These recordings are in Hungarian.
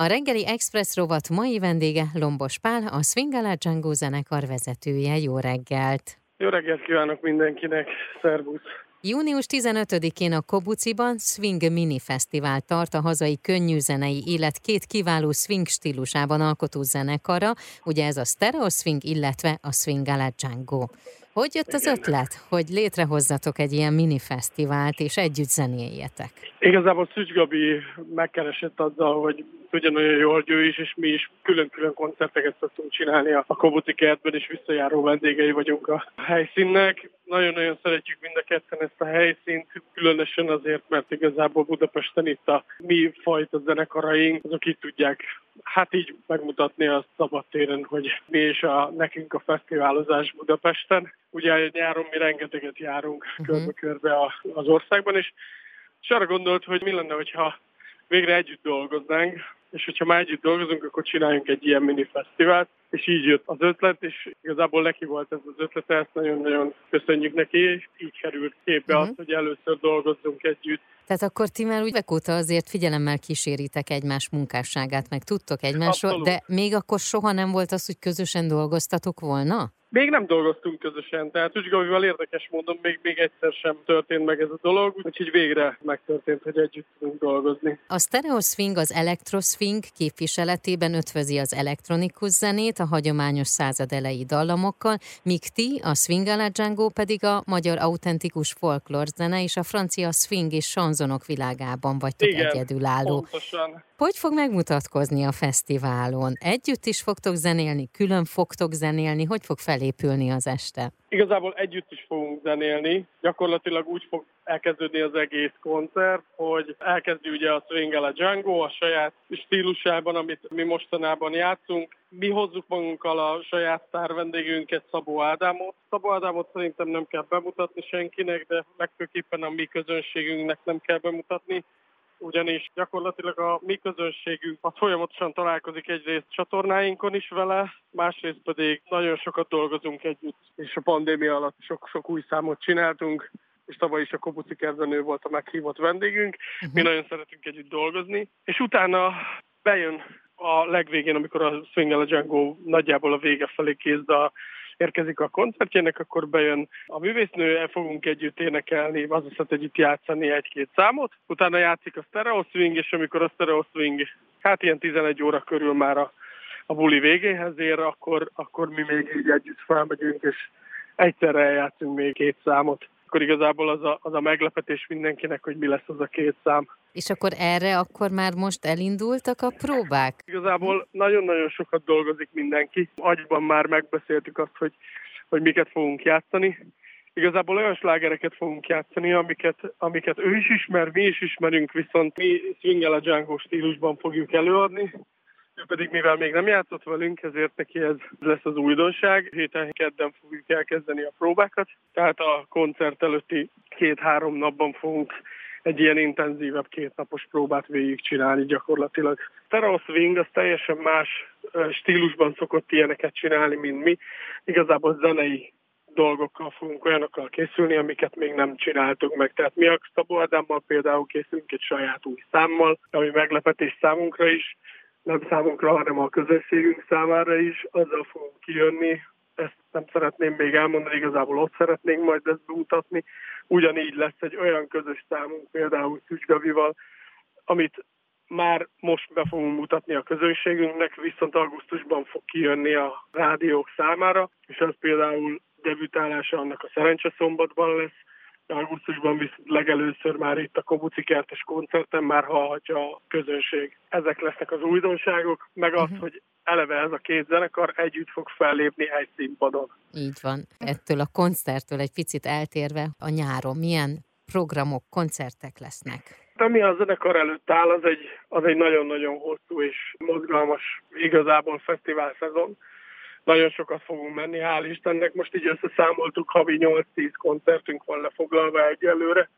A reggeli Express rovat mai vendége Lombos Pál, a Swingala Django zenekar vezetője. Jó reggelt! Jó reggelt kívánok mindenkinek! Szervusz! Június 15-én a Kobuciban Swing Mini Fesztivál tart a hazai könnyűzenei élet két kiváló swing stílusában alkotó zenekara, ugye ez a Stereo Swing, illetve a Swingala Django. Hogy jött az ötlet, hogy létrehozzatok egy ilyen mini fesztivált, és együtt zenéljetek? Igazából Szücs Gabi megkeresett azzal, hogy ugyanolyan jól ő is, és mi is külön-külön koncerteket szoktunk csinálni a Kobuci kertben, és visszajáró vendégei vagyunk a helyszínnek. Nagyon-nagyon szeretjük mind a ketten ezt a helyszínt, különösen azért, mert igazából Budapesten itt a mi fajta zenekaraink, azok itt tudják hát így megmutatni a szabadtéren, hogy mi és a, nekünk a fesztiválozás Budapesten. Ugye nyáron mi rengeteget járunk uh-huh. körbe-körbe az országban, és, és arra gondolt, hogy mi lenne, hogyha végre együtt dolgoznánk, és hogyha már együtt dolgozunk, akkor csináljunk egy ilyen mini fesztivált, és így jött az ötlet, és igazából neki volt ez az ötlete, ezt nagyon-nagyon köszönjük neki, és így került képbe uh-huh. az, hogy először dolgozzunk együtt. Tehát akkor ti már úgy óta azért figyelemmel kíséritek egymás munkásságát, meg tudtok egymásról, Abszolút. de még akkor soha nem volt az, hogy közösen dolgoztatok volna? Még nem dolgoztunk közösen, tehát úgy Gavival érdekes módon még, még egyszer sem történt meg ez a dolog, úgyhogy végre megtörtént, hogy együtt tudunk dolgozni. A stereo swing az swing képviseletében ötvözi az elektronikus zenét a hagyományos század elejé dallamokkal, míg ti, a Swing a Django pedig a magyar autentikus folklór zene és a francia swing és sanzonok világában vagytok Igen, egyedülálló. Pontosan. Hogy fog megmutatkozni a fesztiválon? Együtt is fogtok zenélni, külön fogtok zenélni, hogy fog felépülni az este? Igazából együtt is fogunk zenélni. Gyakorlatilag úgy fog elkezdődni az egész koncert, hogy elkezdi ugye a Swing a Django a saját stílusában, amit mi mostanában játszunk. Mi hozzuk magunkkal a saját sztár vendégünket, Szabó Ádámot. Szabó Ádámot szerintem nem kell bemutatni senkinek, de legfőképpen a mi közönségünknek nem kell bemutatni ugyanis gyakorlatilag a mi közönségünk az folyamatosan találkozik egyrészt csatornáinkon is vele, másrészt pedig nagyon sokat dolgozunk együtt, és a pandémia alatt sok-sok új számot csináltunk, és tavaly is a Kobuci Kerzenő volt a meghívott vendégünk. Uh-huh. Mi nagyon szeretünk együtt dolgozni, és utána bejön a legvégén, amikor a Swing a Django nagyjából a vége felé kézd a érkezik a koncertjének, akkor bejön a művésznő, el fogunk együtt énekelni, azaz együtt játszani egy-két számot. Utána játszik a stereo swing, és amikor a stereo swing, hát ilyen 11 óra körül már a, a buli végéhez ér, akkor, akkor mi még így együtt felmegyünk, és egyszerre eljátszunk még két számot akkor igazából az a, az a meglepetés mindenkinek, hogy mi lesz az a két szám. És akkor erre akkor már most elindultak a próbák? Igazából nagyon-nagyon sokat dolgozik mindenki. Agyban már megbeszéltük azt, hogy, hogy miket fogunk játszani. Igazából olyan slágereket fogunk játszani, amiket, amiket ő is ismer, mi is ismerünk, viszont mi swing a Django stílusban fogjuk előadni. Ő pedig mivel még nem játszott velünk, ezért neki ez lesz az újdonság. Héten kedden fogjuk elkezdeni a próbákat, tehát a koncert előtti két-három napban fogunk egy ilyen intenzívebb kétnapos próbát végigcsinálni gyakorlatilag. Terra Swing az teljesen más stílusban szokott ilyeneket csinálni, mint mi. Igazából zenei dolgokkal fogunk olyanokkal készülni, amiket még nem csináltunk meg. Tehát mi a Szabó Ádámmal például készülünk egy saját új számmal, ami meglepetés számunkra is, nem számunkra, hanem a közösségünk számára is, azzal fogunk kijönni, ezt nem szeretném még elmondani, igazából ott szeretnénk majd ezt bemutatni. Ugyanígy lesz egy olyan közös számunk, például Szücsgavival, amit már most be fogunk mutatni a közönségünknek, viszont augusztusban fog kijönni a rádiók számára, és az például debütálása annak a Szerencse szombatban lesz, augusztusban viszont legelőször már itt a Kobuci kertes koncerten már hallhatja a közönség. Ezek lesznek az újdonságok, meg az, uh-huh. hogy eleve ez a két zenekar együtt fog fellépni egy színpadon. Így van. Ettől a koncerttől egy picit eltérve a nyáron milyen programok, koncertek lesznek? Ami a zenekar előtt áll, az egy, az egy nagyon-nagyon hosszú és mozgalmas igazából fesztivál szezon nagyon sokat fogunk menni, hál' Istennek. Most így összeszámoltuk, havi 8-10 koncertünk van lefoglalva egyelőre.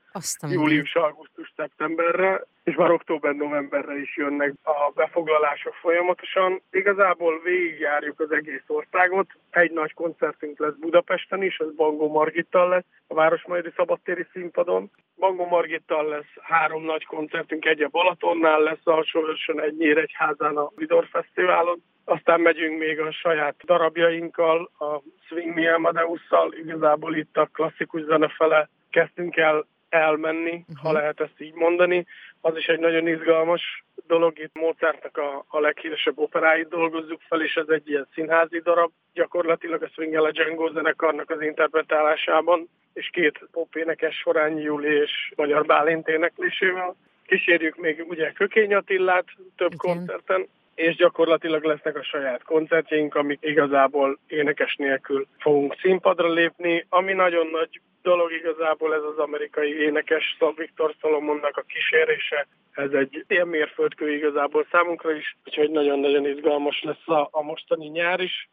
Július, augusztus, szeptemberre, és már október-novemberre is jönnek a befoglalások folyamatosan. Igazából végigjárjuk az egész országot. Egy nagy koncertünk lesz Budapesten is, az Bangó Margittal lesz, a Városmajdi Szabadtéri színpadon. Bangó Margittal lesz három nagy koncertünk, egy a Balatonnál lesz, alsóvörösön egy Nyíregyházán a Vidor Fesztiválon. Aztán megyünk még a saját darabjainkkal, a Swing Me Amadeusszal, igazából itt a klasszikus zene fele kezdtünk el elmenni, uh-huh. ha lehet ezt így mondani. Az is egy nagyon izgalmas dolog. Itt Mozartnak a, a leghíresebb operáit dolgozzuk fel, és ez egy ilyen színházi darab. Gyakorlatilag a Swing a Django zenekarnak az interpretálásában, és két popénekes Sorányi Júli és Magyar Bálint éneklésével. Kísérjük még ugye Kökény Attillát több Igen. koncerten, és gyakorlatilag lesznek a saját koncertjeink, amik igazából énekes nélkül fogunk színpadra lépni. Ami nagyon nagy dolog igazából ez az amerikai énekes Viktor Szolomonnak a kísérése. Ez egy ilyen mérföldkő igazából számunkra is, úgyhogy nagyon-nagyon izgalmas lesz a, a mostani nyár is.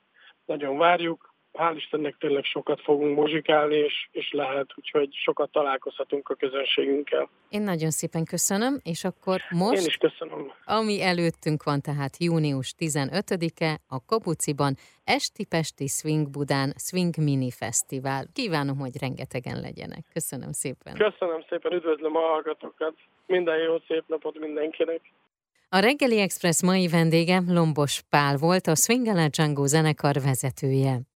Nagyon várjuk hál' Istennek tényleg sokat fogunk muzsikálni, és, és lehet, úgyhogy sokat találkozhatunk a közönségünkkel. Én nagyon szépen köszönöm, és akkor most... Én is köszönöm. Ami előttünk van, tehát június 15-e a Kapuciban Esti-Pesti Swing Budán Swing Mini Fesztivál. Kívánom, hogy rengetegen legyenek. Köszönöm szépen. Köszönöm szépen, üdvözlöm a hallgatókat. Minden jó, szép napot mindenkinek. A Reggeli Express mai vendége Lombos Pál volt, a Swing Django zenekar vezetője.